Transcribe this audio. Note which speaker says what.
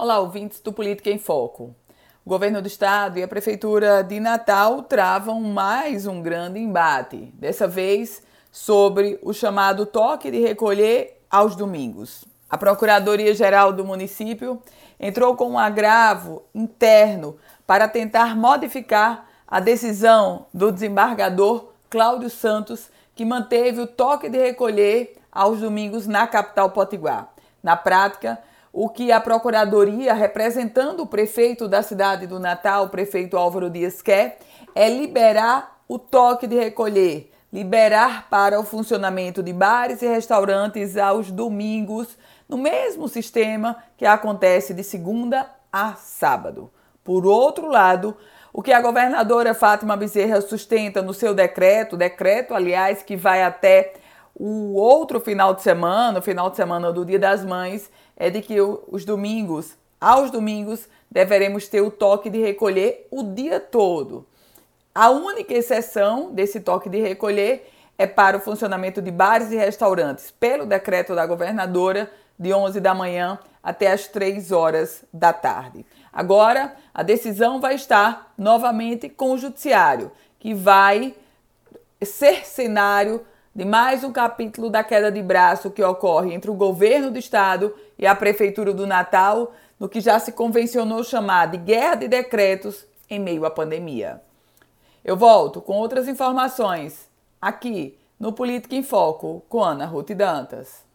Speaker 1: Olá, ouvintes do Política em Foco. O governo do estado e a prefeitura de Natal travam mais um grande embate, dessa vez sobre o chamado toque de recolher aos domingos. A Procuradoria-Geral do município entrou com um agravo interno para tentar modificar a decisão do desembargador Cláudio Santos, que manteve o toque de recolher aos domingos na capital potiguar. Na prática, o que a Procuradoria, representando o prefeito da cidade do Natal, o prefeito Álvaro Dias, quer é liberar o toque de recolher, liberar para o funcionamento de bares e restaurantes aos domingos, no mesmo sistema que acontece de segunda a sábado. Por outro lado, o que a governadora Fátima Bezerra sustenta no seu decreto, decreto, aliás, que vai até o outro final de semana, o final de semana do Dia das Mães, é de que os domingos, aos domingos, deveremos ter o toque de recolher o dia todo. A única exceção desse toque de recolher é para o funcionamento de bares e restaurantes, pelo decreto da governadora, de 11 da manhã até as 3 horas da tarde. Agora, a decisão vai estar novamente com o Judiciário, que vai ser cenário de mais um capítulo da queda de braço que ocorre entre o governo do estado e a prefeitura do Natal, no que já se convencionou chamar de guerra de decretos em meio à pandemia. Eu volto com outras informações aqui no Política em Foco com Ana Ruth Dantas.